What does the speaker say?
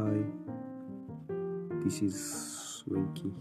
Hi, this is Winky.